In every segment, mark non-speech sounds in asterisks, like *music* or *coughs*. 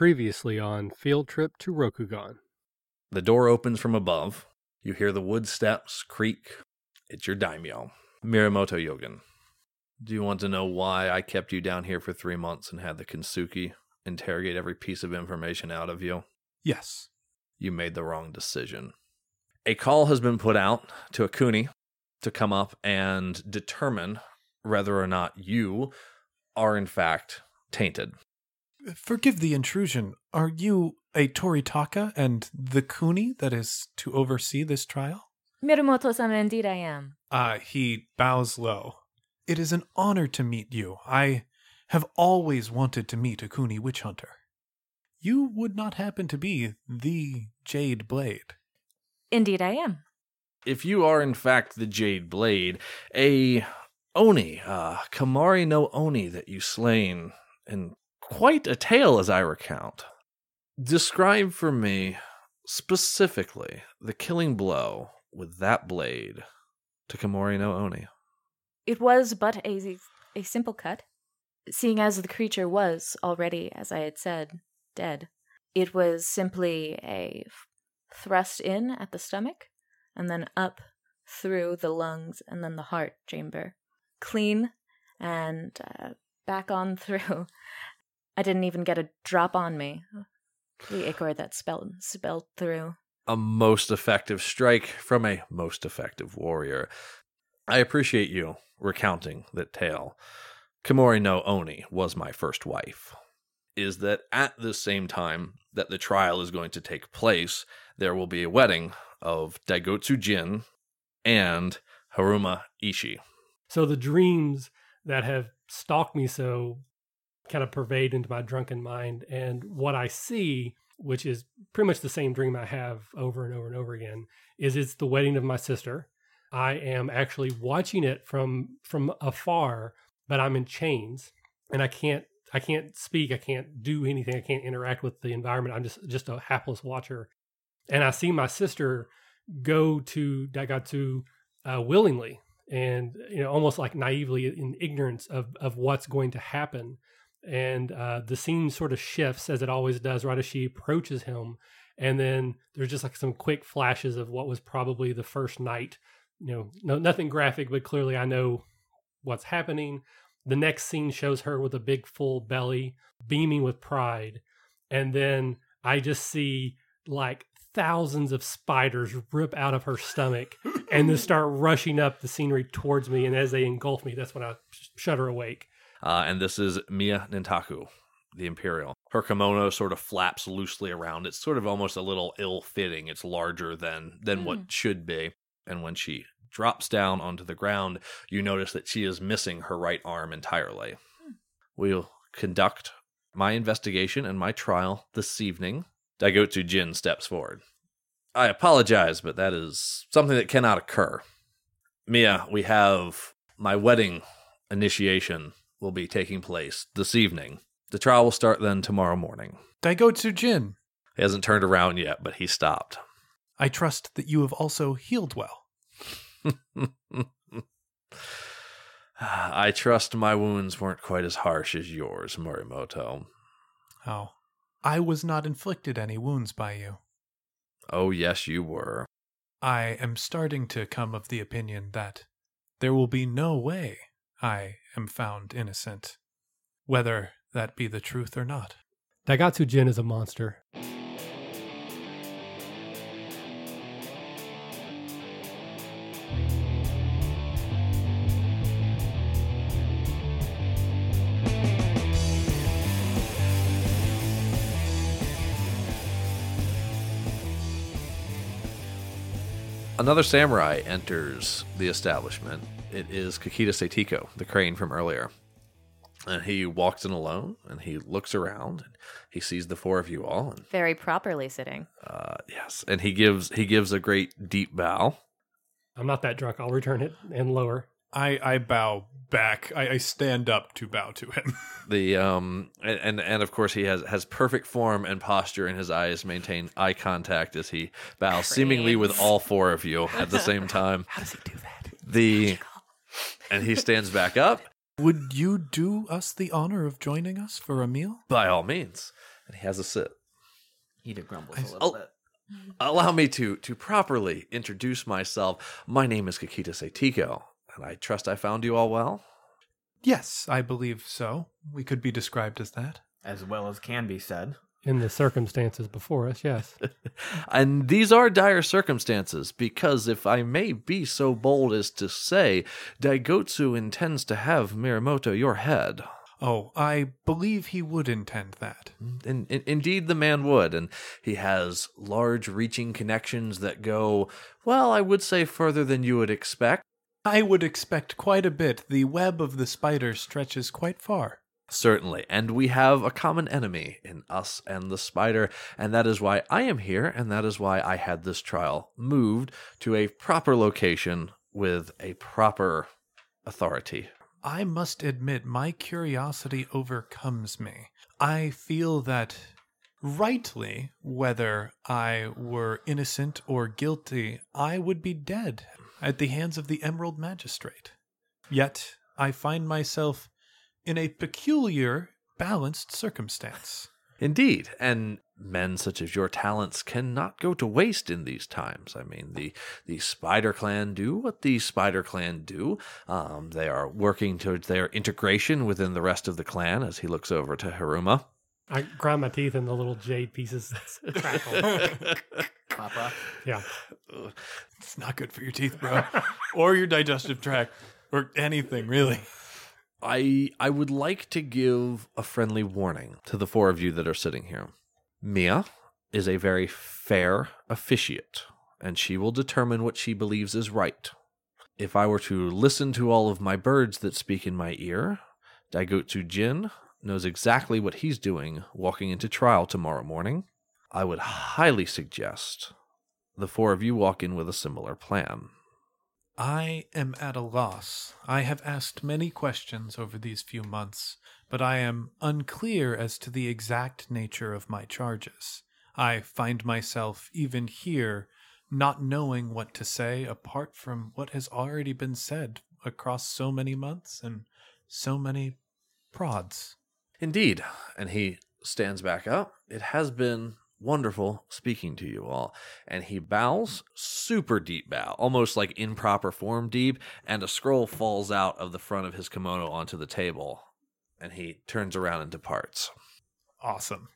Previously on Field Trip to Rokugan. The door opens from above. You hear the wood steps creak. It's your daimyo, Mirumoto Yogen. Do you want to know why I kept you down here for three months and had the Kensuke interrogate every piece of information out of you? Yes. You made the wrong decision. A call has been put out to a Kuni to come up and determine whether or not you are in fact tainted. Forgive the intrusion. Are you a Toritaka and the Kuni that is to oversee this trial? Mirumoto-sama, indeed I am. Uh, he bows low. It is an honor to meet you. I have always wanted to meet a Kuni witch hunter. You would not happen to be the Jade Blade. Indeed I am. If you are in fact the Jade Blade, a Oni, uh, Kamari no Oni that you slain in quite a tale as I recount. Describe for me specifically the killing blow with that blade to Kamori no Oni. It was but a, a simple cut, seeing as the creature was already, as I had said, dead. It was simply a thrust in at the stomach and then up through the lungs and then the heart chamber. Clean and uh, back on *laughs* through. I didn't even get a drop on me. The ichor that spelled, spelled through. A most effective strike from a most effective warrior. I appreciate you recounting that tale. Kamori no Oni was my first wife. Is that at the same time that the trial is going to take place, there will be a wedding of Daigotsu Jin and Haruma Ishi. So the dreams that have stalked me so kind of pervade into my drunken mind. And what I see, which is pretty much the same dream I have over and over and over again, is it's the wedding of my sister. I am actually watching it from from afar, but I'm in chains and I can't I can't speak, I can't do anything, I can't interact with the environment. I'm just just a hapless watcher. And I see my sister go to Daigotsu uh, willingly and you know almost like naively in ignorance of of what's going to happen and uh, the scene sort of shifts as it always does right as she approaches him and then there's just like some quick flashes of what was probably the first night you know no nothing graphic but clearly i know what's happening. The next scene shows her with a big full belly beaming with pride and then i just see like thousands of spiders rip out of her stomach and then *laughs* start rushing up the scenery towards me and as they engulf me that's when i shudder awake Uh, and this is Mia Nintaku, the Imperial. Her kimono sort of flaps loosely around. It's sort of almost a little ill-fitting. It's larger than than what should be. And when she drops down onto the ground, you notice that she is missing her right arm entirely. We'll conduct my investigation and my trial this evening. Daigotsu Jin steps forward. I apologize, but that is something that cannot occur. Mia, we have my wedding initiation will be taking place this evening. The trial will start then tomorrow morning. Daigotsu Jin, He hasn't turned around yet, but he stopped. I trust that you have also healed well. *sighs* I trust my wounds weren't quite as harsh as yours, Morimoto. Oh, I was not inflicted any wounds by you. Oh, yes, you were. I am starting to come of the opinion that there will be no way I am found innocent, whether that be the truth or not. daigotsu jin is a monster Another samurai enters the establishment. It is Kakita Seitiko, the crane from earlier. And he walks in alone and he looks around and he sees the four of you all and Very properly sitting. uh yes, and he gives he gives a great deep bow. i'm not that drunk i'll return it and lower I, I bow back. I, I stand up to bow to him. *laughs* The um and, and and of course he has has perfect form and posture and his eyes maintain eye contact as he bows seemingly with all four of you at the same *laughs* time. How does he do that? The and he stands back up Would you do us the honor of joining us for a meal? by all means. And he has a sit. He grumbles I- a little Oh. bit. Allow me to to properly introduce myself. My name is Kakita Seitiko, and I trust I found you all well. Yes, I believe so. We could be described as that. As well as can be said. In the circumstances before us, yes. *laughs* And these are dire circumstances, because if I may be so bold as to say, Daigotsu intends to have Mirumoto your head. Oh, I believe he would intend that. In, in, indeed, the man would, and he has large reaching connections that go, well, I would say further than you would expect. I would expect quite a bit. The web of the spider stretches quite far. Certainly, and we have a common enemy in us and the spider, and that is why I am here, and that is why I had this trial moved to a proper location with a proper authority. I must admit, my curiosity overcomes me. I feel that, rightly, whether I were innocent or guilty, I would be dead at the hands of the Emerald Magistrate. Yet, I find myself in a peculiar, balanced circumstance. Indeed, and men such as your talents cannot go to waste in these times. I mean, the the Spider Clan do what the Spider Clan do. Um, they are working towards their integration within the rest of the clan. As he looks over to Haruma, I grind my teeth and the little jade pieces *laughs* crackle. *laughs* Papa. yeah. It's not good for your teeth, bro. or your digestive tract. Or anything, really. I I would like to give a friendly warning to the four of you that are sitting here. Mia is a very fair officiate, and she will determine what she believes is right. If I were to listen to all of my birds that speak in my ear, Daigotsu Jin knows exactly what he's doing walking into trial tomorrow morning. I would highly suggest the four of you walk in with a similar plan. I am at a loss. I have asked many questions over these few months, but I am unclear as to the exact nature of my charges. I find myself, even here, not knowing what to say apart from what has already been said across so many months and so many prods. Indeed. And he stands back up. It has been wonderful speaking to you all. And he bows, super deep bow, almost like improper form deep, and a scroll falls out of the front of his kimono onto the table. And he turns around and departs. Awesome.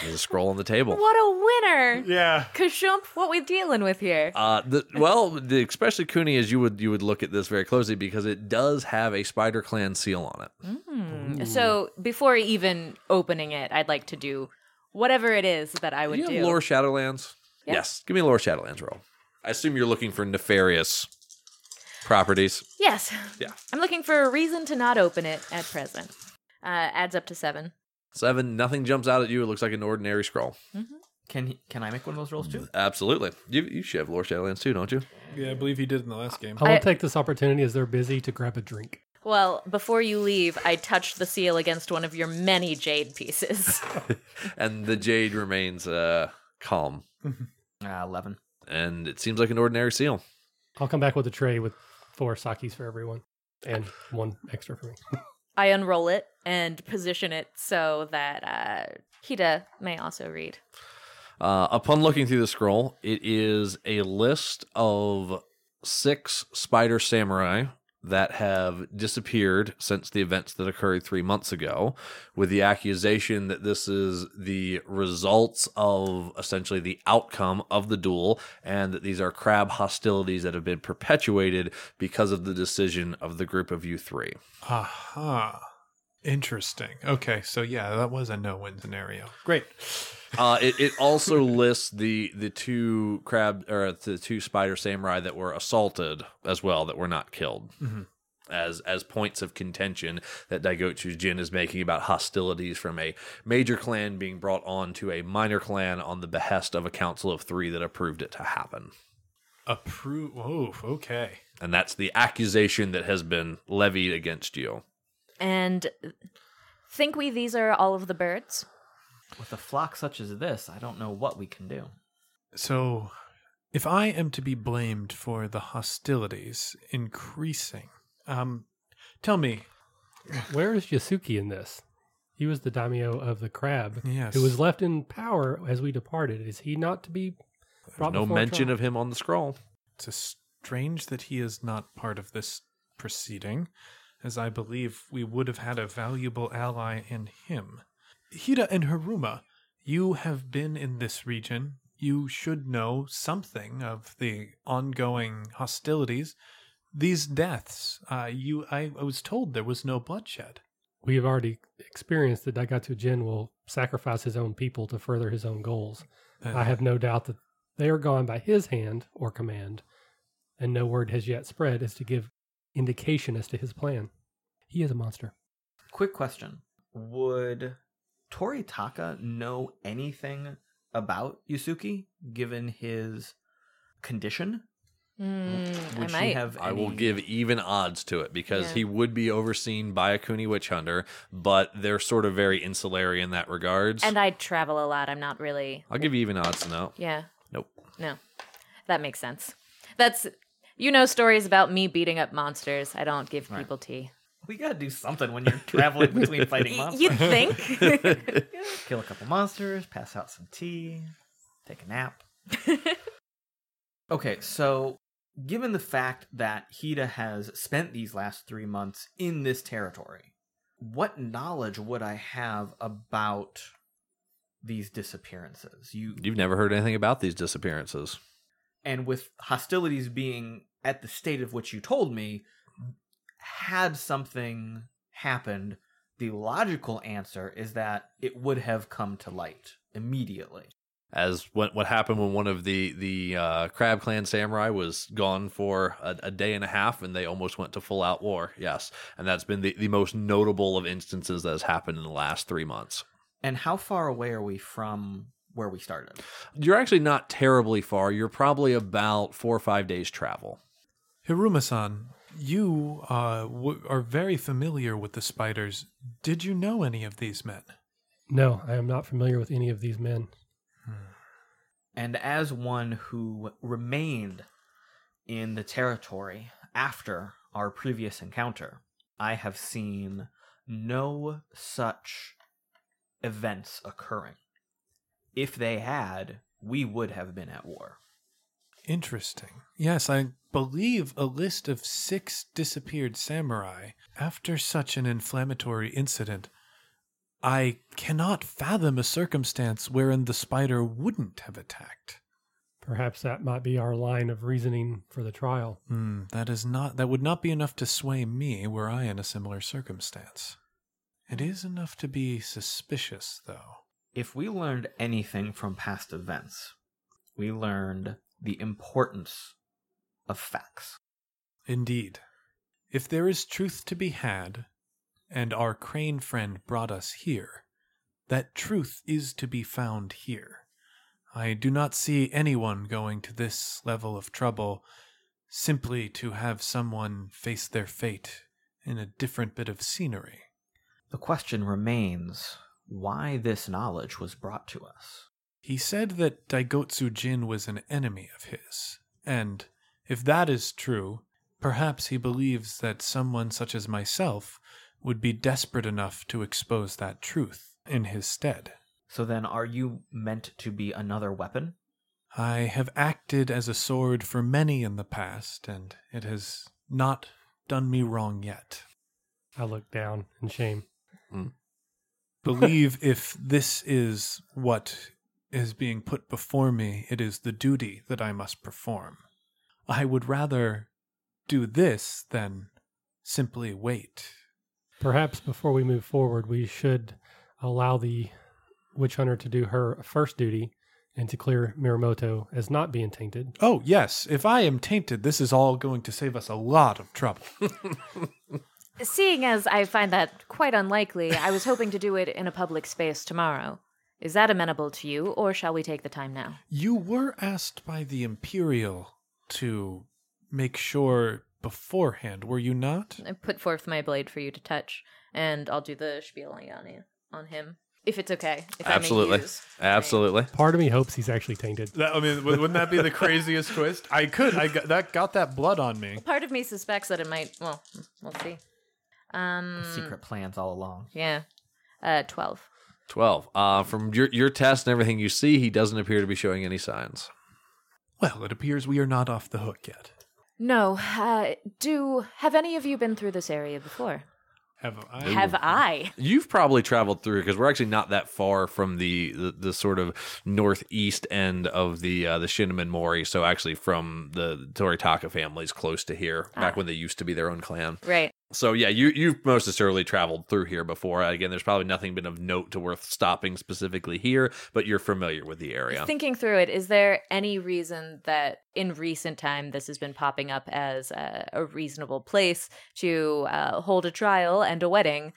There's a scroll on the table. What a winner! Yeah. Kashump, what we dealing with here? Uh, the, well, the, especially Kuni, as you would you would look at this very closely because it does have a Spider Clan seal on it. Hmm. So before even opening it, I'd like to do whatever it is that I would Do you do. have Lore Shadowlands? Yeah. Yes. Give me a Lore Shadowlands roll. I assume you're looking for nefarious properties. Yes. Yeah. I'm looking for a reason to not open it at present. Uh, adds up to seven. Seven, nothing jumps out at you. It looks like an ordinary scroll. Can he, can I make one of those rolls too? Absolutely. You you should have Lore Shadowlands too, don't you? Yeah, I believe he did in the last game. I will I- take this opportunity as they're busy to grab a drink. Well, before you leave, I touched the seal against one of your many jade pieces. *laughs* *laughs* And the jade remains uh, calm. Uh, *laughs* Eleven. And it seems like an ordinary seal. I'll come back with a tray with four sakis for everyone and one extra for me. I unroll it and position it so that uh, Hida may also read. Uh, upon looking through the scroll, it is a list of six spider samurai that have disappeared since the events that occurred three months ago, with the accusation that this is the results of essentially the outcome of the duel, and that these are crab hostilities that have been perpetuated because of the decision of the group of you three. Aha. Interesting. Okay, so yeah, that was a no-win scenario. Great. Uh, it, it also lists the the two crab or the two spider samurai that were assaulted as well that were not killed as as points of contention that Daigotsu's Jin is making about hostilities from a major clan being brought on to a minor clan on the behest of a council of three that approved it to happen. Approve. Oh, okay. And that's the accusation that has been levied against you. And think we these are all of the birds? With a flock such as this, I don't know what we can do. So, if I am to be blamed for the hostilities increasing, um, tell me, Where is Yasuki in this? He was the daimyo of the crab, Yes. who was left in power as we departed. Is he not to be brought No mention trial? of him on the scroll. It's a strange that he is not part of this proceeding, as I believe we would have had a valuable ally in him. Hida and Haruma, you have been in this region. You should know something of the ongoing hostilities. These deaths, uh, you, I, I was told there was no bloodshed. We have already experienced that Daigotsu Jin will sacrifice his own people to further his own goals. Uh, I have no doubt that they are gone by his hand or command, and no word has yet spread as to give indication as to his plan. He is a monster. Quick question: Would Toritaka know anything about Yasuki, given his condition? Mm, Would I might. have? I will give even odds to it because Yeah. he would be overseen by a Kuni witch hunter, but they're sort of very insulary in that regards. and I travel a lot. I'm not really. I'll give you even odds to know. Yeah. Nope. No, that makes sense. That's you know stories about me beating up monsters. I don't give Right. people tea. We gotta do something when you're traveling between *laughs* fighting monsters. You'd think. *laughs* *laughs* Kill a couple monsters, pass out some tea, take a nap. okay, so given the fact that Hida has spent these last three months in this territory, what knowledge would I have about these disappearances? You You've never heard anything about these disappearances. and with hostilities being at the state of which you told me, had something happened, the logical answer is that it would have come to light immediately. As what what happened when one of the the uh, Crab Clan samurai was gone for a, a day and a half, and they almost went to full out war. Yes, and that's been the, the most notable of instances that has happened in the last three months. And how far away are we from where we started? You're actually not terribly far. You're probably about four or five days travel. Hiruma-san, you uh, w- are very familiar with the spiders. Did you know any of these men? No, I am not familiar with any of these men. And as one who remained in the territory after our previous encounter, I have seen no such events occurring. If they had, we would have been at war. Interesting. Yes, I believe a list of six disappeared samurai after such an inflammatory incident. I cannot fathom a circumstance wherein the spider wouldn't have attacked. Perhaps that might be our line of reasoning for the trial. Hmm, that is not that would not be enough to sway me were I in a similar circumstance. It is enough to be suspicious, though. If we learned anything from past events, we learned the importance of facts. Indeed. If there is truth to be had, and our crane friend brought us here, that truth is to be found here. I do not see anyone going to this level of trouble simply to have someone face their fate in a different bit of scenery. The question remains why this knowledge was brought to us. He said that Daigotsu Jin was an enemy of his, and if that is true, perhaps he believes that someone such as myself would be desperate enough to expose that truth in his stead. So then, are you meant to be another weapon? I have acted as a sword for many in the past, and it has not done me wrong yet. I look down in shame. Hmm. *laughs* *laughs* Believe if this is what is being put before me, it is the duty that I must perform. I would rather do this than simply wait. Perhaps before we move forward, we should allow the witch hunter to do her first duty and to clear Mirumoto as not being tainted. Oh, yes, if I am tainted, this is all going to save us a lot of trouble. *laughs* Seeing as I find that quite unlikely, I was hoping to do it in a public space tomorrow. Is that amenable to you, or shall we take the time now? you were asked by the Imperial to make sure beforehand, were you not? I put forth my blade for you to touch, and I'll do the spiel on on him, if it's okay. If Absolutely. I may use my- Absolutely. Part of me hopes he's actually tainted. That, I mean, wouldn't that be the *laughs* craziest twist? I could. I got, that got that blood on me. Part of me suspects that it might. Well, we'll see. Um. Secret plans all along. Yeah. Uh, 12. 12. Uh, from your, your test and everything you see, he doesn't appear to be showing any signs. Well, it appears we are not off the hook yet. No, uh, do. Have any of you been through this area before? Have I? Have I? You've probably traveled through because we're actually not that far from the, the, the sort of northeast end of the uh, the Shinomen Mori. So actually, from the Toritaka families close to here, back Ah. when they used to be their own clan. Right. So yeah, you you've most assuredly traveled through here before. Again, there's probably nothing been of note to worth stopping specifically here, but you're familiar with the area. Thinking through it, is there any reason that in recent time this has been popping up as a, a reasonable place to uh, hold a trial and a wedding?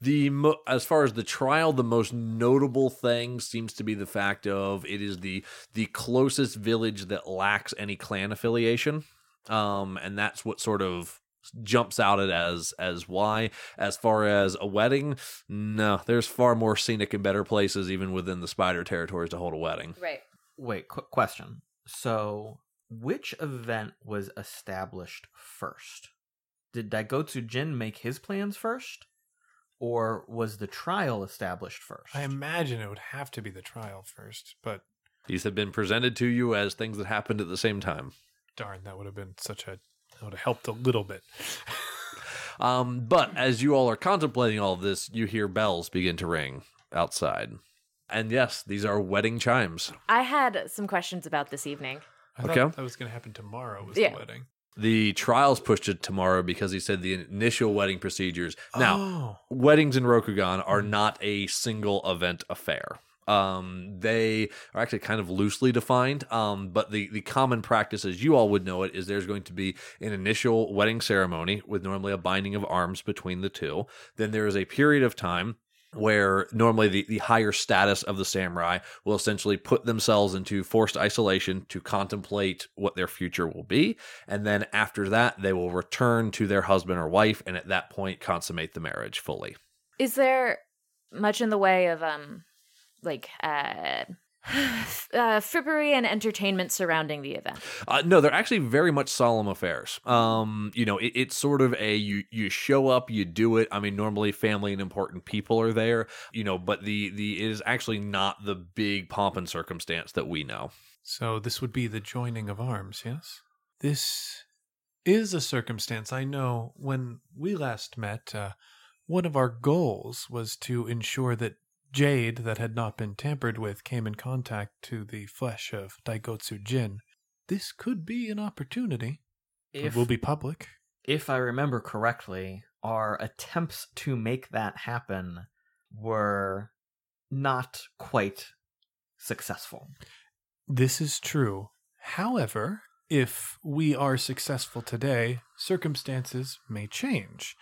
The mo- as far as the trial, the most notable thing seems to be the fact of it is the the closest village that lacks any clan affiliation, um, and that's what sort of jumps out at as as why. As far as a wedding, no, there's far more scenic and better places even within the spider territories to hold a wedding. Right. Wait, quick question. So, which event was established first? Did Daigotsu Jin make his plans first? Or was the trial established first? I imagine it would have to be the trial first, but These have been presented to you as things that happened at the same time. darn, that would have been such a that would have helped a little bit. *laughs* Um, but as you all are contemplating all of this, you hear bells begin to ring outside. And yes, these are wedding chimes. I had some questions about this evening. I Okay. thought that was going to happen tomorrow. Was Yeah. the wedding? The trials pushed to tomorrow because he said the initial wedding procedures. Now, oh, weddings in Rokugan are not a single event affair. Um, they are actually kind of loosely defined. Um, but the, the common practice, as you all would know it, is there's going to be an initial wedding ceremony with normally a binding of arms between the two. Then there is a period of time where normally the, the higher status of the samurai will essentially put themselves into forced isolation to contemplate what their future will be. And then after that, they will return to their husband or wife and at that point consummate the marriage fully. Is there much in the way of um like uh *sighs* uh frippery and entertainment surrounding the event? Uh, no, they're actually very much solemn affairs. Um, you know, it, it's sort of a you you show up, you do it. I mean, normally family and important people are there, you know, but the the it is actually not the big pomp and circumstance that we know. so this would be the joining of arms, yes? This is a circumstance I know when we last met, uh, one of our goals was to ensure that jade that had not been tampered with came in contact to the flesh of Daigotsu Jin. This could be an opportunity. if, it will be public. if I remember correctly, our attempts to make that happen were not quite successful. This is true. However, if we are successful today, circumstances may change.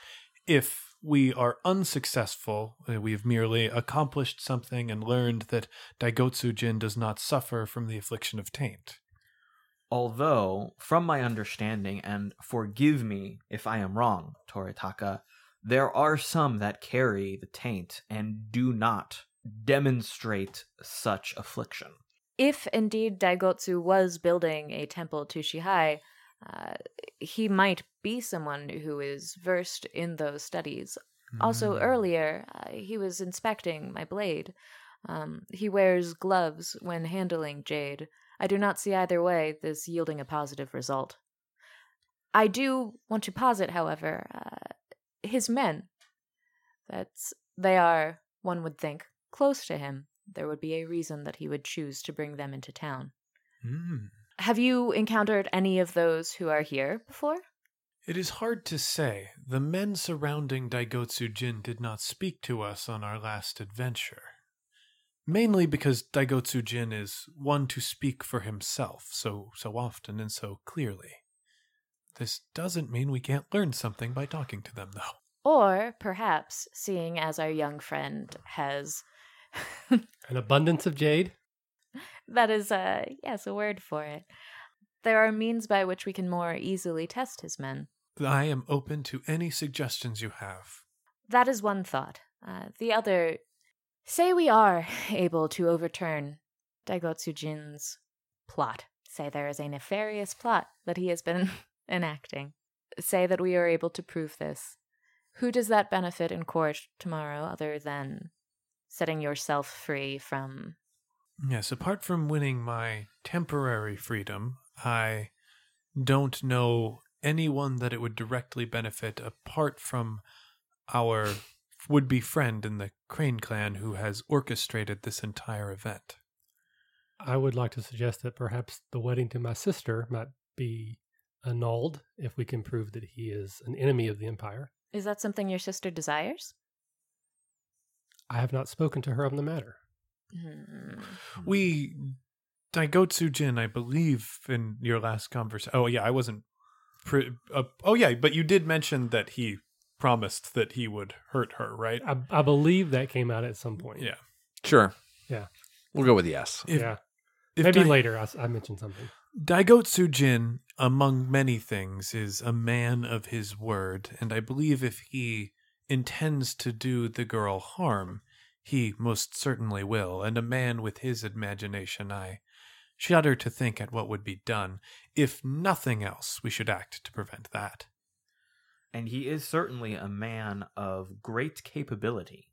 If we are unsuccessful, uh, we have merely accomplished something and learned that Daigotsu Jin does not suffer from the affliction of taint. Although, from my understanding, and forgive me if I am wrong, Toritaka, there are some that carry the taint and do not demonstrate such affliction. If indeed Daigotsu was building a temple to Shihai, uh, he might be someone who is versed in those studies. Also, Mm. earlier, uh, he was inspecting my blade. Um, he wears gloves when handling jade. I do not see either way this yielding a positive result. I do want to posit, however, uh, his men. That's they are, one would think, close to him. There would be a reason that he would choose to bring them into town. Mm. Have you encountered any of those who are here before? It is hard to say. The men surrounding Daigotsu Jin did not speak to us on our last adventure. Mainly because Daigotsu Jin is one to speak for himself so so often and so clearly. This doesn't mean we can't learn something by talking to them, though. Or perhaps, seeing as our young friend has An abundance of jade. That is a yes, a word for it. There are means by which we can more easily test his men. I am open to any suggestions you have. That is one thought. Uh, the other, say we are *laughs* able to overturn Daigotsu Jin's plot. Say there is a nefarious plot that he has been *laughs* enacting. Say that we are able to prove this. Who does that benefit in court tomorrow other than setting yourself free from. Yes, apart from winning my temporary freedom, I don't know anyone that it would directly benefit apart from our would be friend in the Crane clan who has orchestrated this entire event. I would like to suggest that perhaps the wedding to my sister might be annulled if we can prove that he is an enemy of the Empire. Is that something your sister desires? I have not spoken to her on the matter. Hmm. We Daigotsu Jin, I believe, in your last conversation. Oh yeah, I wasn't. Pre- uh, oh yeah, but you did mention that he promised that he would hurt her, right? I, I believe that came out at some point. Yeah. Sure. Yeah. We'll go with yes. If- yeah. If Maybe Dai- later I mentioned something. Daigotsu Jin, among many things, is a man of his word, and I believe if he intends to do the girl harm, he most certainly will, and a man with his imagination, I shudder to think at what would be done. If nothing else, we should act to prevent that. And he is certainly a man of great capability.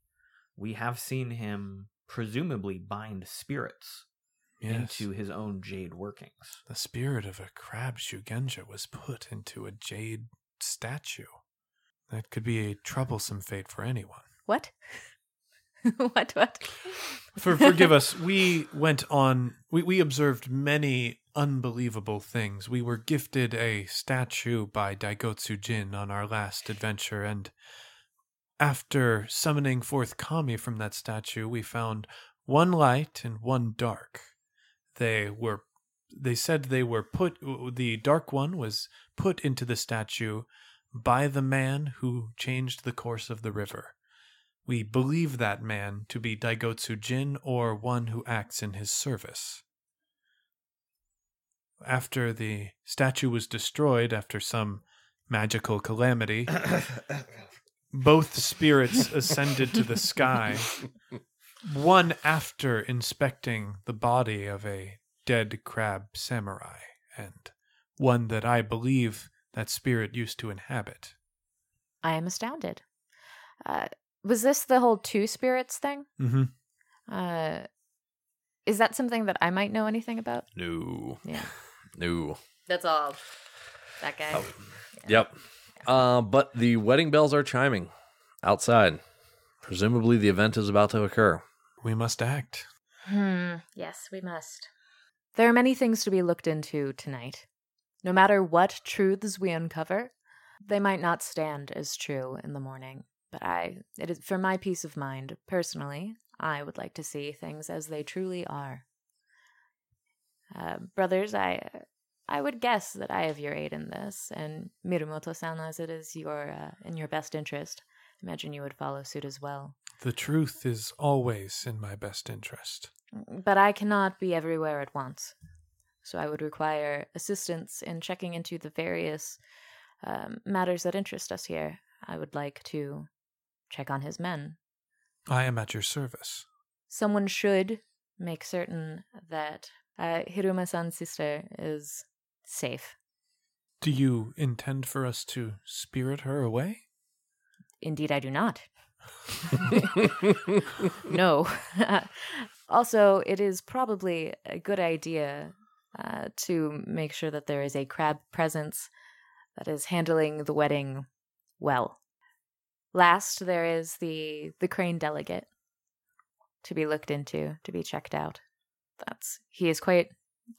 We have seen him presumably bind spirits into his own jade workings. the spirit of a crab Shugenja was put into a jade statue. That could be a troublesome fate for anyone. What? *laughs* what? What? For forgive us, *laughs* we went on. We we observed many unbelievable things. We were gifted a statue by Daigotsu Jin on our last adventure, and after summoning forth Kami from that statue, we found one light and one dark. They were. They said they were put. The dark one was put into the statue by the man who changed the course of the river. We believe that man to be Daigotsu Jin or one who acts in his service. After the statue was destroyed after some magical calamity, *coughs* both spirits ascended to the sky, one after inspecting the body of a dead crab samurai, and one that I believe that spirit used to inhabit. I am astounded. Uh, was this the whole two spirits thing? Mm-hmm. Uh, is that something that I might know anything about? No. Yeah. No. That's all. That guy. Oh. Yep. Uh, but the wedding bells are chiming outside. Presumably, the event is about to occur. We must act. Hmm. Yes, we must. There are many things to be looked into tonight. No matter what truths we uncover, they might not stand as true in the morning. But I, it is for my peace of mind, personally, I would like to see things as they truly are. Uh, brothers, I, I would guess that I have your aid in this, and Mirumoto-san, as it is your uh, in your best interest, imagine you would follow suit as well. The truth is always in my best interest. But I cannot be everywhere at once. So I would require assistance in checking into the various um, matters that interest us here. I would like to check on his men. I am at your service. Someone should make certain that uh, Hiruma-san's sister is safe. Do you intend for us to spirit her away? Indeed, I do not. *laughs* no. *laughs* also, it is probably a good idea uh, to make sure that there is a crab presence that is handling the wedding well. Last, there is the the crane delegate to be looked into, to be checked out. That's he is quite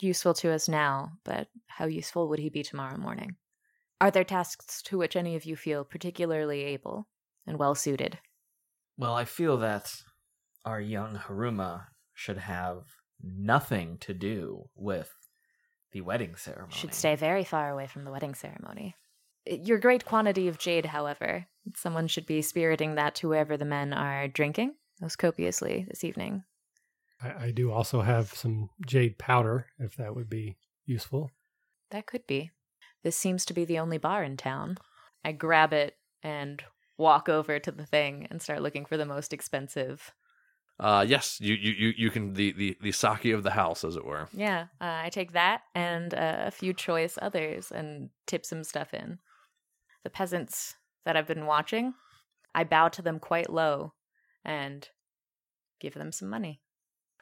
useful to us now, but how useful would he be tomorrow morning? Are there tasks to which any of you feel particularly able and well suited? Well, I feel that our young Haruma should have nothing to do with the wedding ceremony. Should stay very far away from the wedding ceremony. Your great quantity of jade, however, someone should be spiriting that to wherever the men are drinking most copiously this evening. I, I do also have some jade powder, if that would be useful. That could be. This seems to be the only bar in town. I grab it and walk over to the thing and start looking for the most expensive. Uh, yes, you, you, you, you can, the, the, the sake of the house, as it were. Yeah, uh, I take that and uh, a few choice others and tip some stuff in. The peasants that I've been watching, I bow to them quite low and give them some money.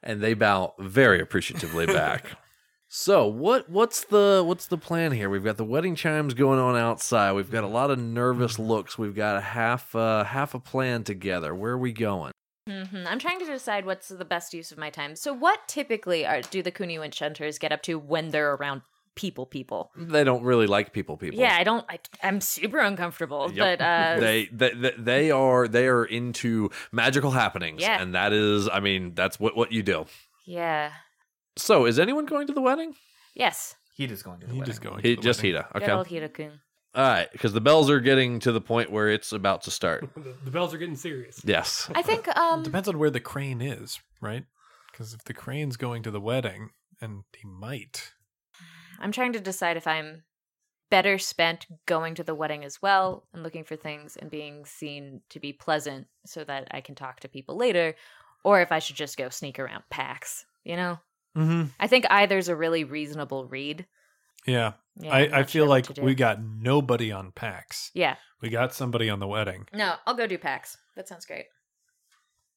and they bow very appreciatively *laughs* back. So what what's the what's the plan here? We've got the wedding chimes going on outside. We've got a lot of nervous looks. We've got a half uh, half a plan together. Where are we going? hmm I'm trying to decide what's the best use of my time. So, what typically are do the Kuni Winch Hunters get up to when they're around people? People. They don't really like people. People. Yeah, I don't. I, I'm super uncomfortable, Yep. but uh, they, they they they are they are into magical happenings, Yeah. and that is, I mean, that's what what you do. yeah, So, is anyone going to the wedding? yes, Heat going to the He wedding. just going. He, to the just wedding. Hida. good Okay. old Hida-kun. All right, because the bells are getting to the point where it's about to start. *laughs* The, the bells are getting serious. Yes. I think *laughs* um, Depends on where the crane is, right? Because if the crane's going to the wedding, and he might. I'm trying to decide if I'm better spent going to the wedding as well and looking for things and being seen to be pleasant so that I can talk to people later, or if I should just go sneak around packs. You know, Mm-hmm. I think either's a really reasonable read. Yeah, Yeah, I'm I, I feel sure like we got nobody on packs. Yeah, We got somebody on the wedding. no, I'll go do packs. That sounds great.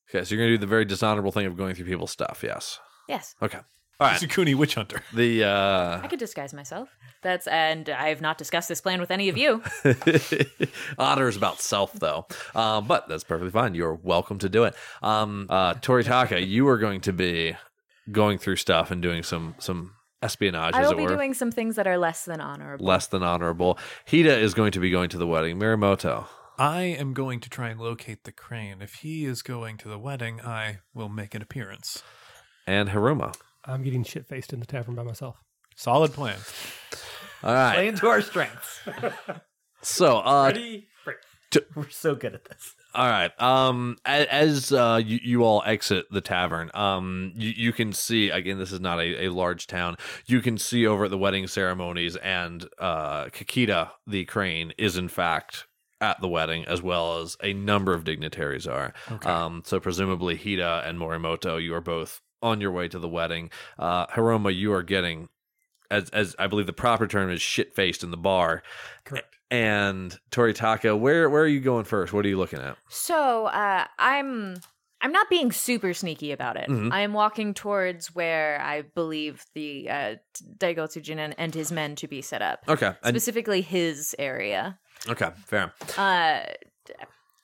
Okay, so you're gonna do the very dishonorable thing of going through people's stuff. Yes. Yes, Okay. All right. It's a Kuni witch hunter. *laughs* The uh I could disguise myself. That's and I have not discussed this plan with any of you. *laughs* honor is about self though uh, but that's perfectly fine you're welcome to do it um uh toritaka you are going to be going through stuff and doing some some espionage I will be were doing some things that are less than honorable. less than honorable hida is going to be going to the wedding mirumoto I am going to try and locate the crane. If he is going to the wedding, I will make an appearance. and haruma I'm getting shit faced in the tavern by myself. Solid plan. all right Play into our strengths. *laughs* so uh Ready? Break. We're so good at this. All right. Um, a- as uh, you, you all exit the tavern, um, you, you can see again. This is not a, a large town. You can see over at the wedding ceremonies, and uh, Kakita the crane is in fact at the wedding, as well as a number of dignitaries are. Okay. Um, so presumably Hida and Morimoto, you are both on your way to the wedding. Uh, Hiroma, you are getting, as as I believe the proper term is, shit faced in the bar. Correct. And Toritaka, where where are you going first? What are you looking at? So uh, I'm I'm not being super sneaky about it. Mhm. I am walking towards where I believe the uh, Daigotsu Jinin and his men to be set up, Okay. And, specifically his area. okay. Fair. Uh,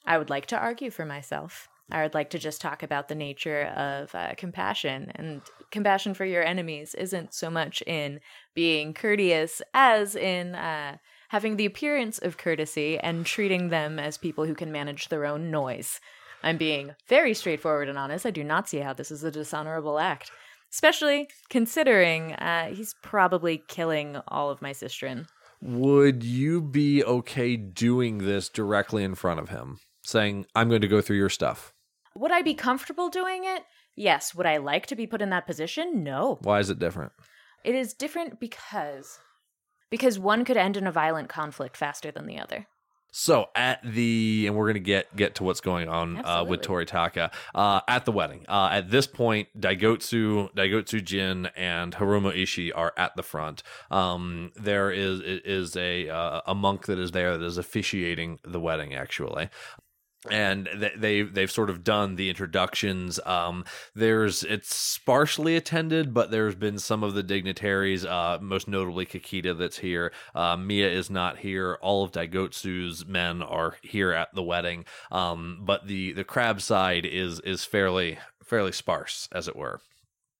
I would like to argue for myself. I would like to just talk about the nature of uh, compassion. And compassion for your enemies isn't so much in being courteous as in uh, having the appearance of courtesy and treating them as people who can manage their own noise. I'm being very straightforward and honest. I do not see how this is a dishonorable act, especially considering uh, he's probably killing all of my sistren. Would you be okay doing this directly in front of him, saying, "I'm going to go through your stuff"? Would I be comfortable doing it? Yes. Would I like to be put in that position? No. Why is it different? It is different because because one could end in a violent conflict faster than the other. So at the and we're gonna get get to what's going on uh, with. Toritaka uh, at the wedding. Uh, at this point, Daigotsu, Daigotsu Jin, and Haruma Ishii are at the front. Um, there is is a uh, a monk that is there that is officiating the wedding actually. And they they they've sort of done the introductions. Um, there's it's sparsely attended, but there's been some of the dignitaries, uh, most notably Kakita, that's here. Uh, Mia is not here. All of Daigotsu's men are here at the wedding. Um, but the the crab side is is fairly fairly sparse, as it were.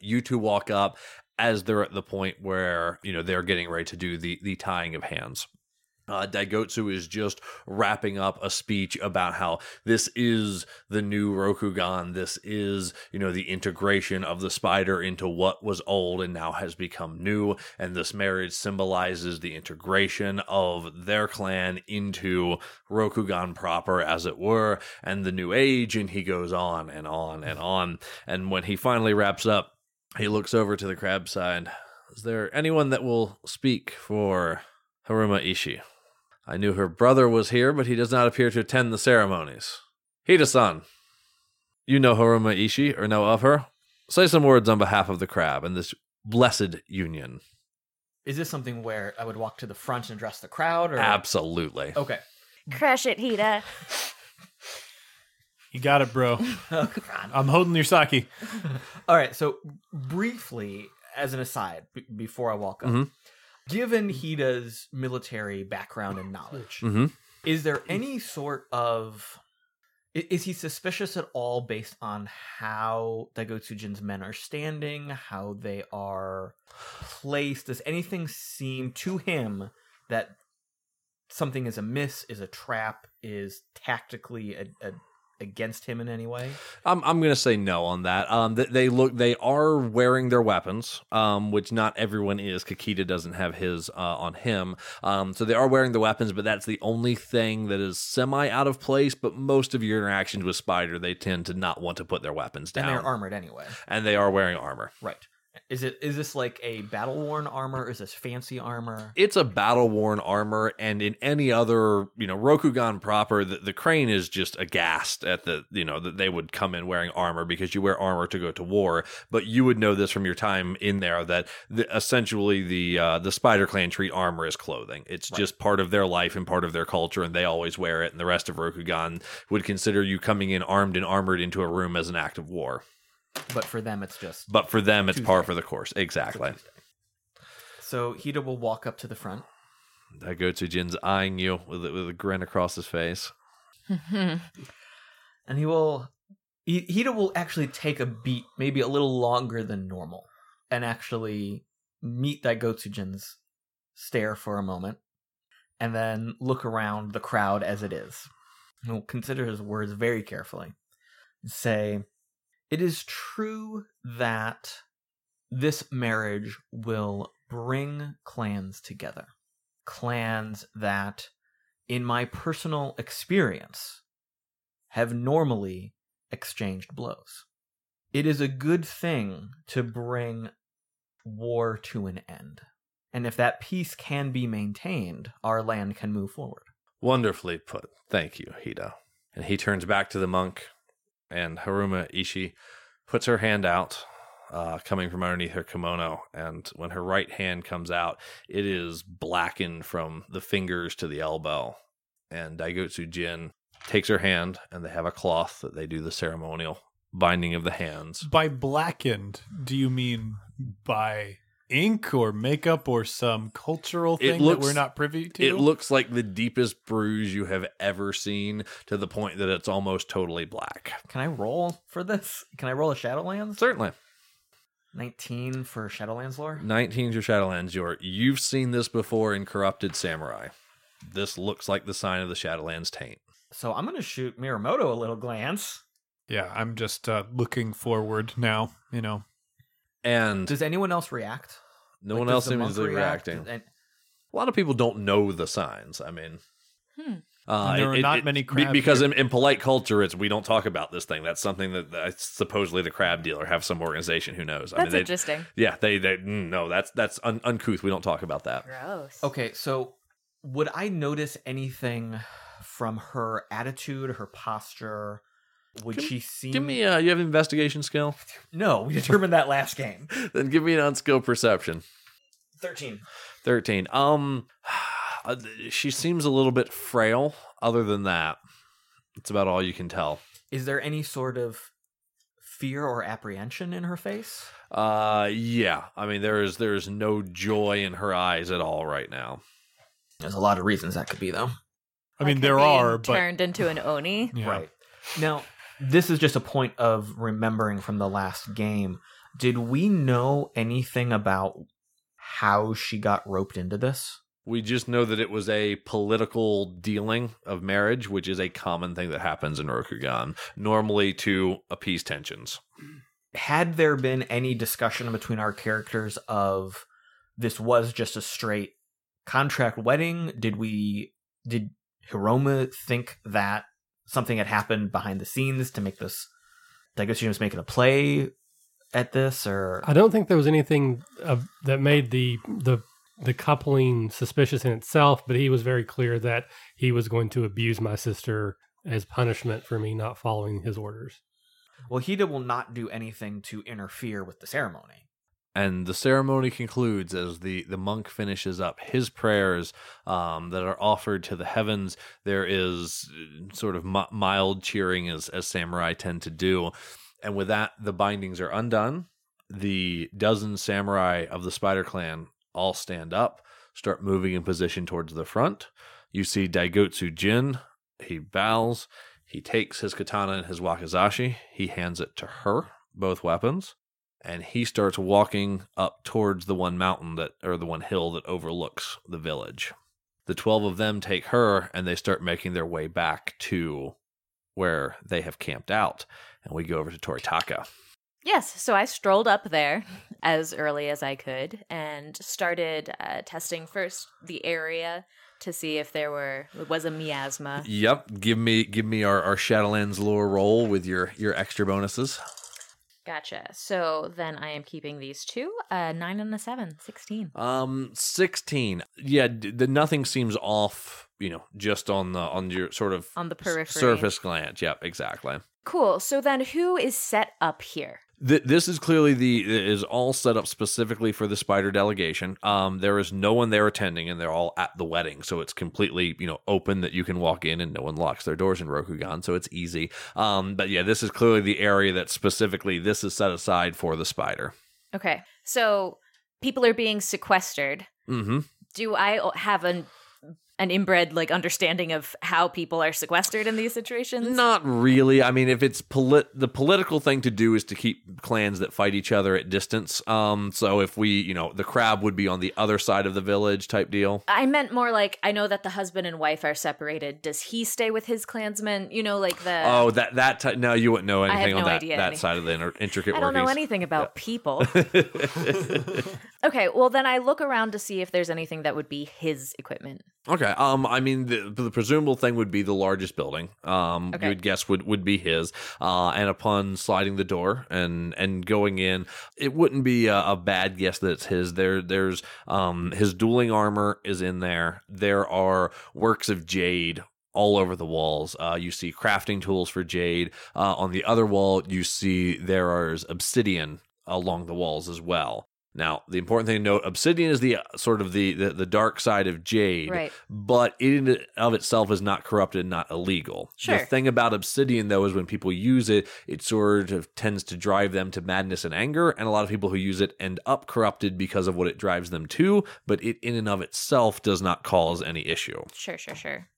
You two walk up as they're at the point where you know they're getting ready to do the the tying of hands. Uh, Daigotsu is just wrapping up a speech about how this is the new Rokugan. This is, you know, the integration of the spider into what was old and now has become new. And this marriage symbolizes the integration of their clan into Rokugan proper, as it were, and the new age. And he goes on and on and on. And when he finally wraps up, he looks over to the crab side. Is there anyone that will speak for Haruma Ishii? I knew her brother was here, but he does not appear to attend the ceremonies. Hida-san, you know Haruma Ishii or know of her? Say some words on behalf of the crab and this blessed union. Is this something where I would walk to the front and address the crowd? Or Absolutely. okay, Crush it, Hida. *laughs* You got it, bro. *laughs* oh, I'm holding your sake. *laughs* All right. So briefly, as an aside, b- before I walk up, Mhm. Given Hida's military background and knowledge, Mm-hmm. is there any sort of is he suspicious at all based on how Daigotsujin's men are standing, how they are placed? Does anything seem to him that something is amiss, is a trap, is tactically a, a, against him in any way? I'm I'm gonna say no on that. Um, th- they look they are wearing their weapons, um, which not everyone is. Kakita doesn't have his uh, on him, um, so they are wearing the weapons, but that's the only thing that is semi out of place. But most of your interactions with Spider, they tend to not want to put their weapons down, And they're armored anyway. and they are wearing armor. Right. Is it is this like a battle worn armor? Is this fancy armor? It's a battle worn armor, and in any other, you know, Rokugan proper, the, the crane is just aghast at the, you know, that they would come in wearing armor because you wear armor to go to war. But you would know this from your time in there that the, essentially the uh, the Spider Clan treat armor as clothing. It's Right. just part of their life and part of their culture, and they always wear it. And the rest of Rokugan would consider you coming in armed and armored into a room as an act of war. But for them, it's just. But for them, it's par for the course. Exactly. So Hida will walk up to the front. Daigotsujin's Jin's eyeing you with, a- with a grin across his face. *laughs* and he will Hida will actually take a beat maybe a little longer than normal and actually meet Daigotsujin's stare for a moment and then look around the crowd as it is. He'll consider his words very carefully. Say, it is true that this marriage will bring clans together. Clans that, in my personal experience, have normally exchanged blows. It is a good thing to bring war to an end. And if that peace can be maintained, our land can move forward. Wonderfully put. Thank you, Hida. And he turns back to the monk, and Haruma Ishi puts her hand out, uh, coming from underneath her kimono. And when her right hand comes out, it is blackened from the fingers to the elbow. And Daigotsu Jin takes her hand, and they have a cloth that they do the ceremonial binding of the hands. By blackened, do you mean by ink or makeup or some cultural thing looks- that we're not privy to? It looks like the deepest bruise you have ever seen to the point that it's almost totally black. Can I roll for this? Can I roll a Shadowlands? Certainly. 19 for Shadowlands lore? 19 to Shadowlands Your. You've seen this before in Corrupted Samurai. This looks like the sign of the Shadowlands taint. So I'm going to shoot Mirumoto a little glance. yeah, I'm just uh, looking forward now. You know, And Does anyone else react? no Like, one else the seems to be react? reacting. And- A lot of people don't know the signs. I mean, Hmm. uh, And there are not many be- crabs because in, in polite culture, it's we don't talk about this thing. That's something that uh, supposedly the crab dealer have some organization who knows. I That's mean, they, interesting. yeah, they they mm, no, that's that's un- uncouth. We don't talk about that. Gross. Okay, so would I notice anything from her attitude, her posture? Would Give- she seem? Give me, uh, you have an investigation skill? *laughs* No, we determined that last game. *laughs* then give me an unskilled perception. Thirteen. 13 um *sighs* uh, she seems a little bit frail other than that it's about all you can tell Is there any sort of fear or apprehension in her face? uh yeah i mean there is there is no joy in her eyes at all right now There's a lot of reasons that could be, though. I mean her there are, but turned into an oni. *laughs* yeah. Right. Now, this is just a point of remembering from the last game. Did we know anything about how she got roped into this? we just know that it was a political dealing of marriage which is a common thing that happens in rokugan normally to appease tensions Had there been any discussion between our characters of this was just a straight contract wedding? Did we did Hiroma think that something had happened behind the scenes to make this I guess she was making a play at this or I don't think there was anything uh, that made the the the coupling suspicious in itself, but he was very clear that he was going to abuse my sister as punishment for me not following his orders. Well, Hida will not do anything to interfere with the ceremony. And the ceremony concludes as the, the monk finishes up his prayers um, that are offered to the heavens. There is uh, sort of mi- mild cheering, as, as samurai tend to do. And with that, the bindings are undone. The dozen samurai of the Spider Clan all stand up, start moving in position towards the front. You see Daigotsu Jin. He bows. He takes his katana and his wakizashi. He hands it to her, both weapons and he starts walking up towards the one mountain that or the one hill that overlooks the village. The 12 of them take her and they start making their way back to where they have camped out and we go over to Toritaka. Yes, so I strolled up there as early as I could and started uh, testing first the area to see if there were was a miasma. Yep, give me give me our our Shadowlands lore roll with your your extra bonuses. Gotcha. So then I am keeping these two, a nine and a seven, 16. Um, sixteen. Yeah, the nothing seems off. You know, just on the on your sort of On the periphery. surface glance. Yep, exactly. Cool. So then who is set up here? Th- this is clearly the is all set up specifically for the spider delegation. Um, there is no one there attending, and they're all at the wedding, so it's completely you know open that you can walk in, and no one locks their doors in Rokugan, so it's easy. Um, but yeah, this is clearly the area that specifically this is set aside for the spider. Okay. So people are being sequestered. Mm-hmm. Do I have an an inbred like understanding of how people are sequestered in these situations? Not really. I mean, if it's polit, the political thing to do is to keep clans that fight each other at distance. Um, so if we, you know, the crab would be on the other side of the village type deal. I meant more like I know that the husband and wife are separated. Does he stay with his clansmen? You know, like the Oh, that that ty- no, you wouldn't know anything on no that that side of the inter- intricate I don't know anything about people. *laughs* okay, well then I look around to see if there's anything that would be his equipment. Okay. Um. I mean, the, the presumable thing would be the largest building. Um. Okay. You would guess would would be his. Uh. And upon sliding the door and and going in, it wouldn't be a, a bad guess that it's his. There. There's um. His dueling armor is in there. There are works of jade all over the walls. Uh, you see crafting tools for jade. Uh, on the other wall, you see there is obsidian along the walls as well. Now, the important thing to note: obsidian is the uh, sort of the, the the dark side of jade, Right. but it in of itself is not corrupted, not illegal. Sure. The thing about obsidian, though, is when people use it, it sort of tends to drive them to madness and anger, and a lot of people who use it end up corrupted because of what it drives them to. But it in and of itself does not cause any issue. Sure, sure, sure.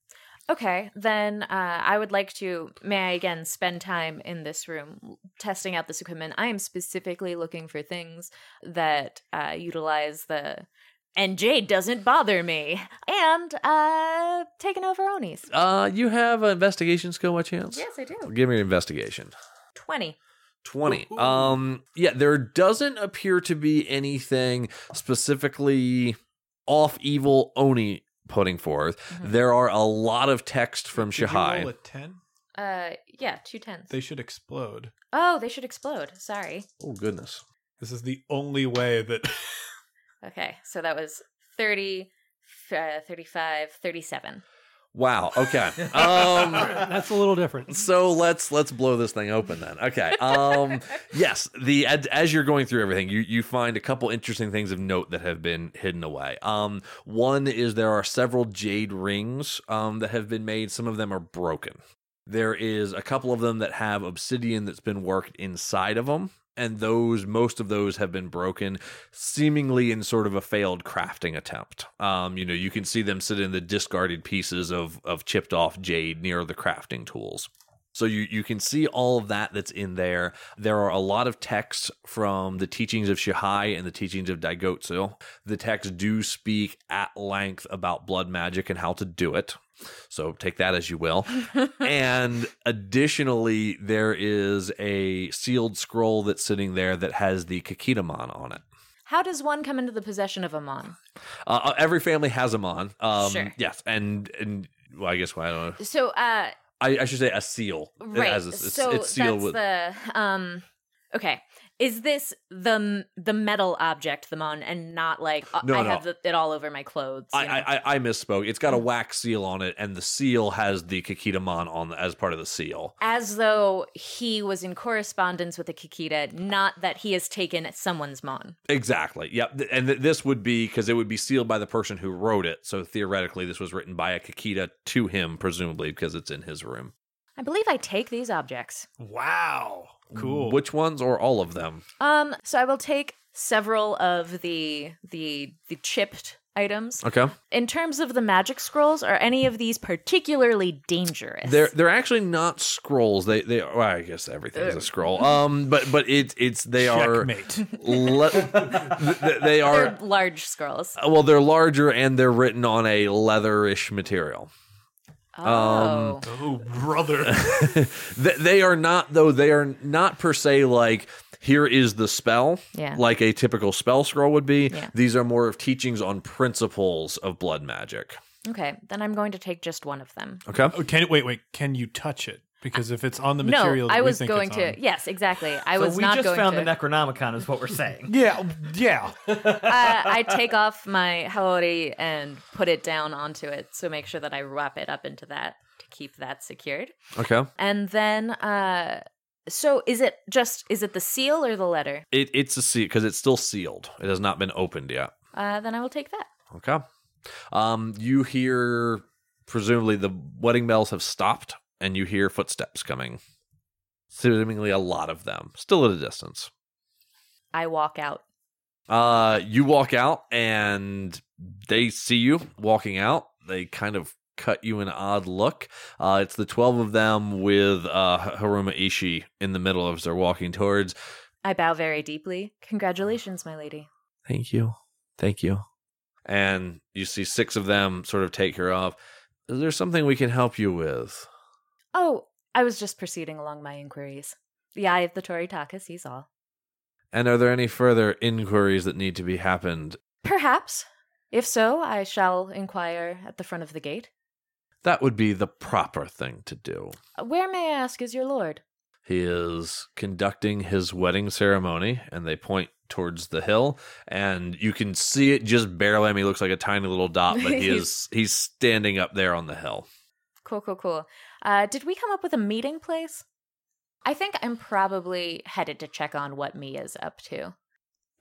Okay, then uh, I would like to, may I again spend time in this room testing out this equipment. I am specifically looking for things that uh, utilize the. And Jade doesn't bother me. And uh, taking over Onis. Uh, you have an investigation skill by chance? Yes, I do. Give me an investigation. 20. 20 um yeah there doesn't appear to be anything specifically off evil oni putting forth Mhm. there are a lot of text from Did you shahai roll a 10? Uh, yeah, two tens. They should explode. oh, they should explode. Sorry. oh goodness This is the only way that. *laughs* Okay, so that was 30, uh, 35, 37. Wow okay. *laughs* Um That's a little different. so let's let's blow this thing open then. Okay um *laughs* yes the as, as you're going through everything you you find a couple interesting things of note that have been hidden away. Um one is there are several jade rings um that have been made. Some of them are broken. There is a couple of them that have obsidian that's been worked inside of them and those most of those have been broken seemingly in sort of a failed crafting attempt um you know you can see them sit in the discarded pieces of of chipped off jade near the crafting tools so you, you can see all of that that's in there. There are a lot of texts from the teachings of Shahai and the teachings of Daigotsu. The texts do speak at length about blood magic and how to do it. So take that as you will. *laughs* and additionally, there is a sealed scroll that's sitting there that has the Kakitamon on it. How does one come into the possession of a mon? Uh, every family has a mon. Um, Sure. Yes, and and well, I guess well, I don't know. So, uh, I, I should say a seal. It right. has a- it's, so it's sealed that's with the um. Okay, Is this the the metal object, the mon, and not like uh, No, I no. have the, it all over my clothes? I. I I I misspoke. It's got a wax seal on it, and the seal has the Kakitamon on the, as part of the seal. As though he was in correspondence with a Kakita, not that he has taken someone's mon. Exactly. Yep. And th- this would be because it would be sealed by the person who wrote it. So theoretically, this was written by a Kakita to him, presumably because it's in his room. I believe I take these objects. Wow. Cool. Which ones or all of them? Um, so I will take several of the the the chipped items. Okay. In terms of the magic scrolls, are any of these particularly dangerous? They're they're actually not scrolls. They they well, I guess everything's a scroll. Um, but but it's it's they are le- th- *laughs* th- they are They're large scrolls. well they're larger and they're written on a leatherish material. Um, oh. oh, brother. *laughs* They are not though they are not per se like here is the spell Yeah. like a typical spell scroll would be Yeah. these are more of teachings on principles of blood magic okay, then I'm going to take just one of them. okay Oh, can wait, wait. Can you touch it? Because if it's on the material, that I we was think going it's to. Yes, exactly. I so was we not just going found to. the Necronomicon, is what we're saying. *laughs* Yeah, yeah. *laughs* uh, I take off my haori and put it down onto it, so make sure that I wrap it up into that to keep that secured. okay And then, uh, so is it just is it the seal or the letter? it, it's a seal because it's still sealed it has not been opened yet Uh, then I will take that. okay um you hear presumably the wedding bells have stopped and you hear footsteps coming seemingly a lot of them still at a distance I walk out. Uh, you walk out and they see you walking out. They kind of cut you an odd look. Uh, it's the 12 of them with uh, Haruma Ishi in the middle as they're walking towards. I bow very deeply. Congratulations, my lady. Thank you. Thank you. And you see six of them sort of take her off. Is there something we can help you with? Oh, I was just proceeding along my inquiries. The eye of the Toritaka sees all. And are there any further inquiries that need to be happened? Perhaps. If so, I shall inquire at the front of the gate. That would be the proper thing to do. Uh, Where, may I ask, is your lord? He is conducting his wedding ceremony, and they point towards the hill, and you can see it just barely. I mean, he looks like a tiny little dot, but he *laughs* is he's standing up there on the hill. Cool, cool, cool. Uh, did we come up with a meeting place? I think I'm probably headed to check on what Mia's up to.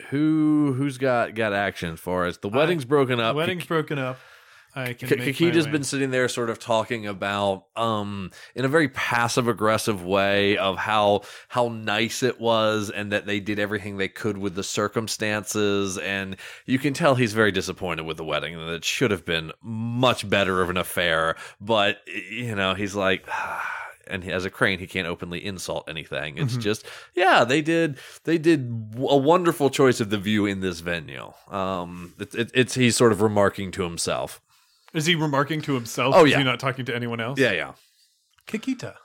Who who's got got action for us? The wedding's broken up. The Wedding's broken up. I can. K- make my Kakita's way. been sitting there sort of talking about um in a very passive aggressive way of how how nice it was and that they did everything they could with the circumstances and you can tell he's very disappointed with the wedding and that it should have been much better of an affair but you know he's like *sighs* and as a crane he can't openly insult anything it's Mhm. just yeah they did they did a wonderful choice of the view in this venue um it, it, it's he's sort of remarking to himself Is he remarking to himself? Oh, yeah. Is he not talking to anyone else? yeah yeah Kakita.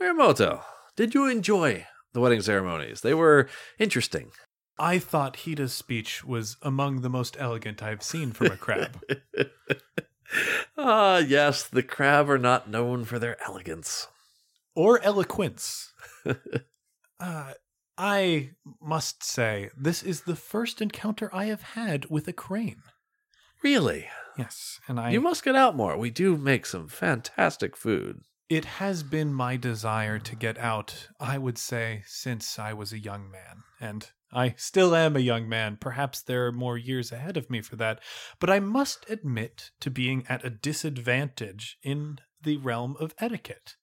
Mirumoto, did you enjoy the wedding ceremonies? They were interesting. I thought Hida's speech was among the most elegant I've seen from a crab. *laughs* Ah, yes, the crab are not known for their elegance. or eloquence. *laughs* uh, I must say, this is the first encounter I have had with a crane. Really? Yes, and I you must get out more. We do make some fantastic food. it has been my desire to get out, I would say, since I was a young man. And I still am a young man. Perhaps there are more years ahead of me for that. But I must admit to being at a disadvantage in the realm of etiquette.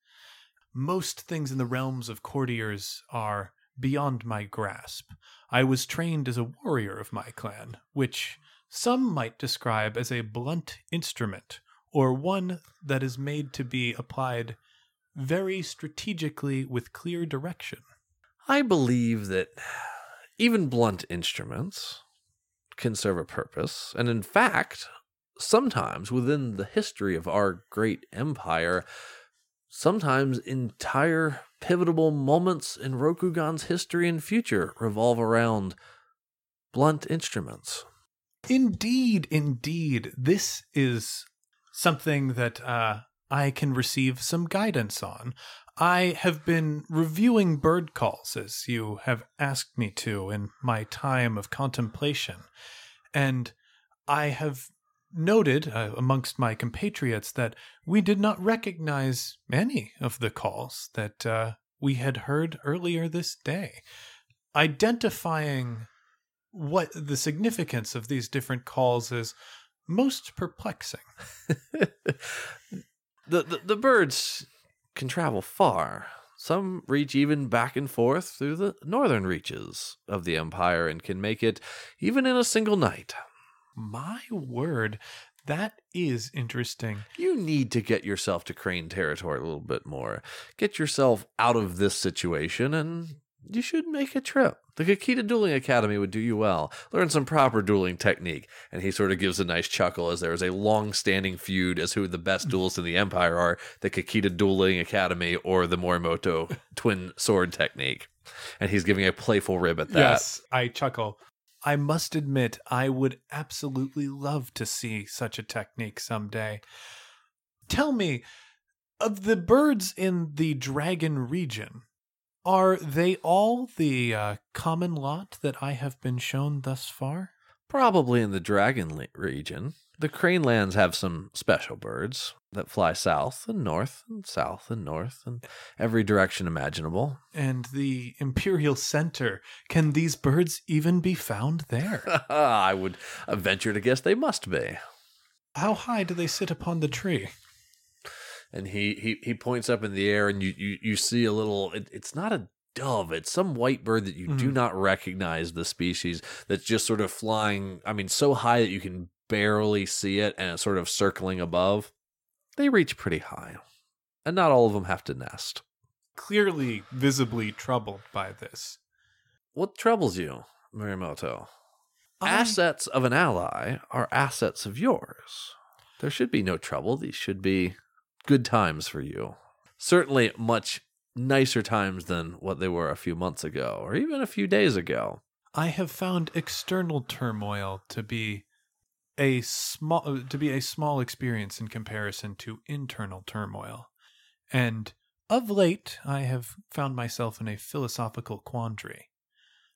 Most things in the realms of courtiers are beyond my grasp. I was trained as a warrior of my clan, which some might describe as a blunt instrument, or one that is made to be applied very strategically with clear direction. I believe that even blunt instruments can serve a purpose. And in fact, sometimes within the history of our great empire, sometimes entire pivotal moments in Rokugan's history and future revolve around blunt instruments. Indeed, indeed. This is something that uh, I can receive some guidance on. I have been reviewing bird calls as you have asked me to in my time of contemplation, and I have noted uh, amongst my compatriots that we did not recognize any of the calls that uh, we had heard earlier this day. Identifying what the significance of these different calls is most perplexing. *laughs* the, the the birds can travel far. Some reach even back and forth through the northern reaches of the empire and can make it even in a single night. My word, that is interesting. You need to get yourself to crane territory a little bit more. Get yourself out of this situation and you should make a trip. The Kakita Dueling Academy would do you well. Learn some proper dueling technique. And he sort of gives a nice chuckle as there is a long standing feud as who the best duelists in the Empire are the Kakita Dueling Academy or the Mirumoto *laughs* twin sword technique. And he's giving a playful rib at that. Yes, I chuckle. I must admit, I would absolutely love to see such a technique someday. Tell me, of the birds in the dragon region, are they all the uh, common lot that I have been shown thus far? Probably in the Dragon le- region. The Crane Lands have some special birds that fly south and north and south and north and every direction imaginable. And the Imperial Center, can these birds even be found there? *laughs* I would venture to guess they must be. How high do they sit upon the tree? And he he he points up in the air and you you, you see a little it, it's not a dove it's some white bird that you do Mhm. not recognize the species that's just sort of flying i mean so high that you can barely see it and it's sort of circling above they reach pretty high and not all of them have to nest Clearly, visibly troubled by this. what troubles you Mirumoto? I- assets of an ally are assets of yours. There should be no trouble. These should be good times for you. Certainly much nicer times than what they were a few months ago or even a few days ago. I have found external turmoil to be a small to be a small experience in comparison to internal turmoil. And of late I have found myself in a philosophical quandary.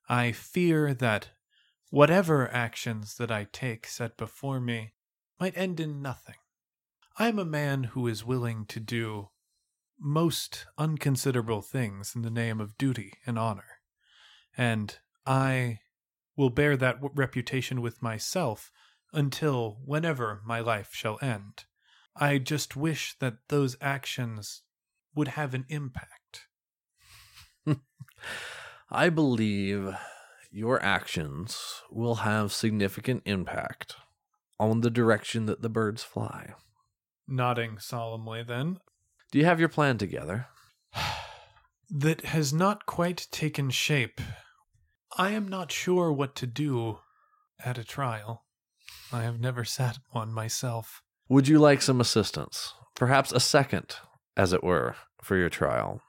I fear that whatever actions that I take set before me might end in nothing. I am a man who is willing to do most unconsiderable things in the name of duty and honor. And I will bear that w- reputation with myself until whenever my life shall end. I just wish that those actions would have an impact. *laughs* I believe your actions will have significant impact on the direction that the birds fly. Nodding solemnly, then, Do you have your plan together? *sighs* that has not quite taken shape. I am not sure what to do at a trial. I have never sat one myself. Would you like some assistance? Perhaps a second, as it were, for your trial.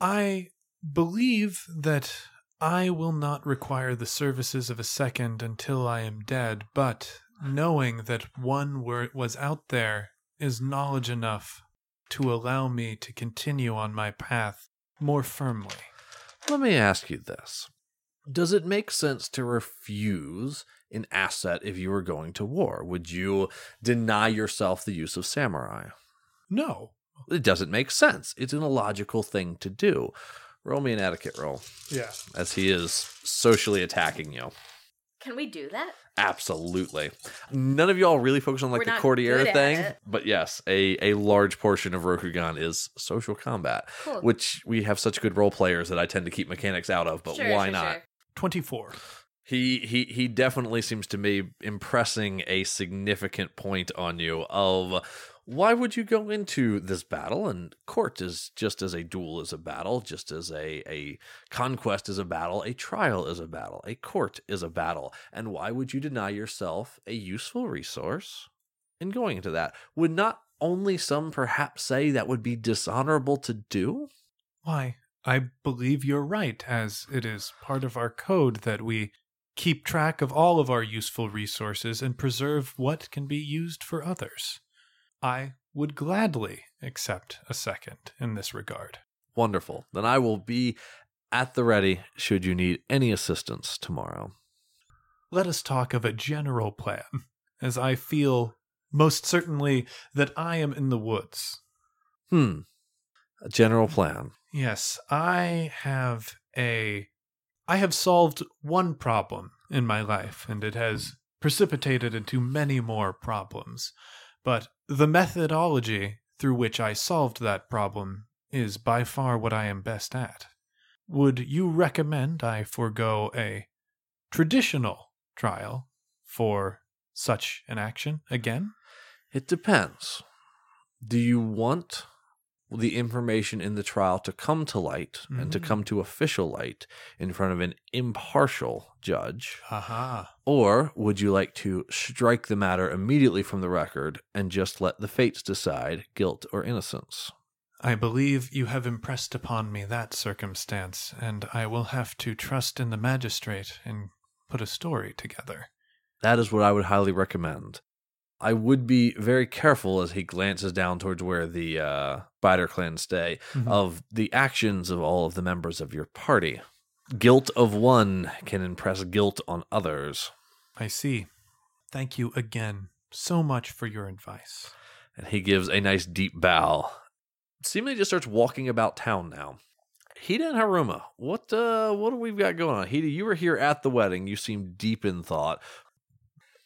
I believe that I will not require the services of a second until I am dead, but knowing that one were, was out there is knowledge enough to allow me to continue on my path more firmly. Let me ask you this. Does it make sense to refuse an asset if you were going to war? Would you deny yourself the use of samurai? No. It doesn't make sense. It's an illogical thing to do. Roll me an etiquette roll Yeah. as he is socially attacking you. Can we do that? Absolutely. None of y'all really focus on like We're the not courtier thing, it. but yes, a, a large portion of Rokugan is social combat, Cool. which we have such good role players that I tend to keep mechanics out of, but Sure, why sure, not? sure. 24. He he he definitely seems to me impressing a significant point on you of why would you go into this battle? And court is just as a duel is a battle just as a a conquest is a battle a trial is a battle a court is a battle. And why would you deny yourself a useful resource in going into that? Would not only some perhaps say that would be dishonorable to do? Why, I believe you're right, as it is part of our code that we keep track of all of our useful resources and preserve what can be used for others. I would gladly accept a second in this regard. Wonderful. Then I will be at the ready should you need any assistance tomorrow. Let us talk of a general plan, as I feel most certainly that I am in the woods. Hmm. A general plan. Yes, I have a. I have solved one problem in my life, and it has precipitated into many more problems. But the methodology through which I solved that problem is by far what I am best at. Would you recommend I forego a traditional trial for such an action again? It depends. Do you want the information in the trial to come to light and to Mhm. come to official light in front of an impartial judge? Aha. Or would you like to strike the matter immediately from the record and just let the fates decide guilt or innocence? I believe you have impressed upon me that circumstance, and I will have to trust in the magistrate and put a story together. That is what I would highly recommend. I would be very careful as he glances down towards where the uh, Spider Clan stay Mhm. of the actions of all of the members of your party. Guilt of one can impress guilt on others. I see. Thank you again so much for your advice. And he gives a nice deep bow. Seemingly just starts walking about town now. Hida and Haruma, what uh what do we got going on? Hida, you were here at the wedding. You seem deep in thought.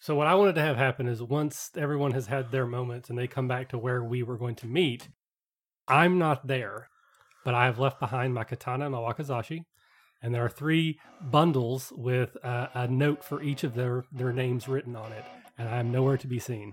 So what I wanted to have happen is once everyone has had their moments and they come back to where we were going to meet, I'm not there, but I have left behind my katana and my wakizashi, and there are three bundles with uh, a note for each of their their names written on it, and I am nowhere to be seen.